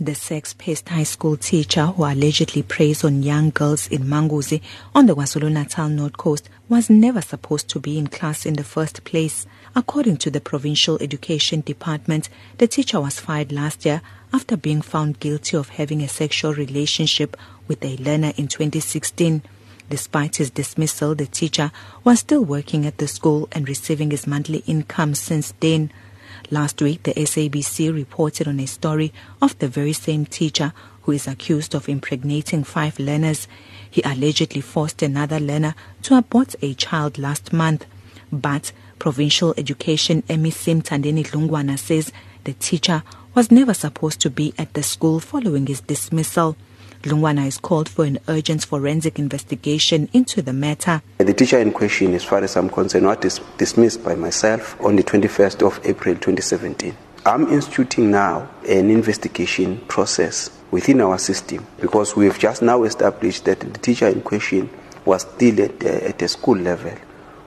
The sex-paced high school teacher who allegedly preys on young girls in Manguzi on the KwaZulu-Natal North Coast was never supposed to be in class in the first place. According to the Provincial Education Department, the teacher was fired last year after being found guilty of having a sexual relationship with a learner in 2016. Despite his dismissal, the teacher was still working at the school and receiving his monthly income since then. Last week, the SABC reported on a story of the very same teacher who is accused of impregnating five learners. He allegedly forced another learner to abort a child last month. But Provincial Education MEC Mthandeni Dlungwana says the teacher was never supposed to be at the school following his dismissal. Dlungwana has called for an urgent forensic investigation into the matter. The teacher in question, as far as I'm concerned, was dis- dismissed by myself on the 21st of April 2017. I'm instituting now an investigation process within our system because we've just now established that the teacher in question was still at, uh, at a school level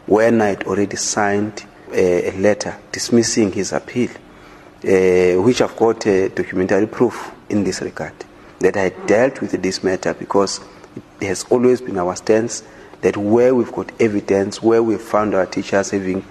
when I had already signed a, a letter dismissing his appeal, uh, which I've got uh, documentary proof in this regard that I dealt with this matter because it has always been our stance that where we've got evidence, where we've found our teachers having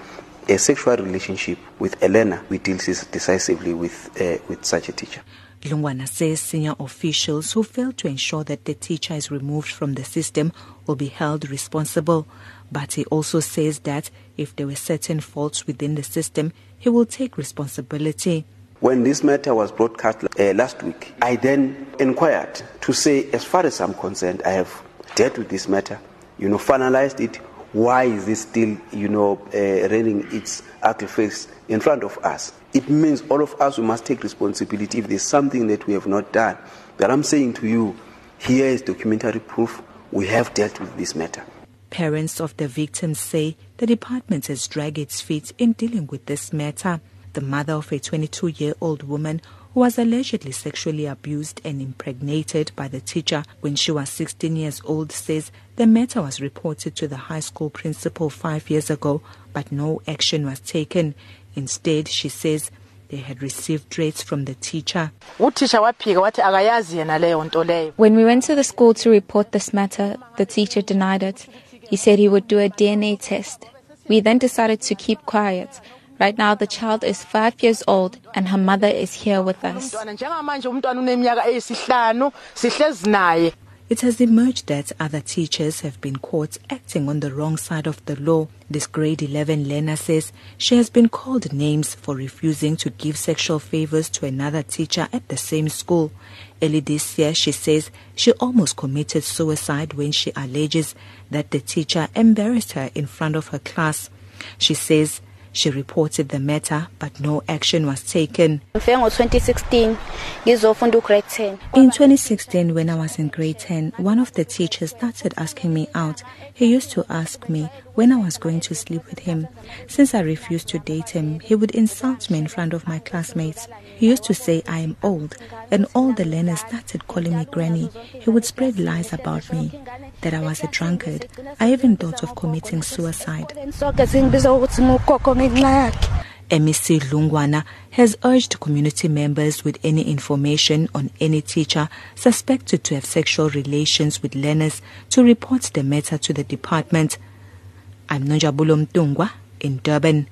a sexual relationship with Elena, we deal decisively with, uh, with such a teacher. Dlungwana says senior officials who fail to ensure that the teacher is removed from the system will be held responsible. But he also says that if there were certain faults within the system, he will take responsibility. When this matter was broadcast uh, last week, I then inquired to say, as far as I'm concerned, I have dealt with this matter, you know, finalized it. Why is this still, you know, uh, reigning its ugly face in front of us? It means all of us, we must take responsibility if there's something that we have not done. But I'm saying to you, here is documentary proof we have dealt with this matter. Parents of the victims say the department has dragged its feet in dealing with this matter the mother of a 22 year old woman who was allegedly sexually abused and impregnated by the teacher when she was 16 years old, says the matter was reported to the high school principal five years ago, but no action was taken. Instead, she says they had received threats from the teacher. When we went to the school to report this matter, the teacher denied it. He said he would do a DNA test. We then decided to keep quiet. Right now, the child is five years old and her mother is here with us. It has emerged that other teachers have been caught acting on the wrong side of the law. This grade 11 learner says she has been called names for refusing to give sexual favors to another teacher at the same school. Early this year, she says she almost committed suicide when she alleges that the teacher embarrassed her in front of her class. She says she reported the matter, but no action was taken. In 2016, in 2016, when I was in grade 10, one of the teachers started asking me out. He used to ask me when I was going to sleep with him. Since I refused to date him, he would insult me in front of my classmates. He used to say I am old, and all the learners started calling me granny. He would spread lies about me, that I was a drunkard. I even thought of committing suicide. MEC Dlungwana has urged community members with any information on any teacher suspected to have sexual relations with learners to report the matter to the department. I'm Nonjabulo Mtungwa in Durban.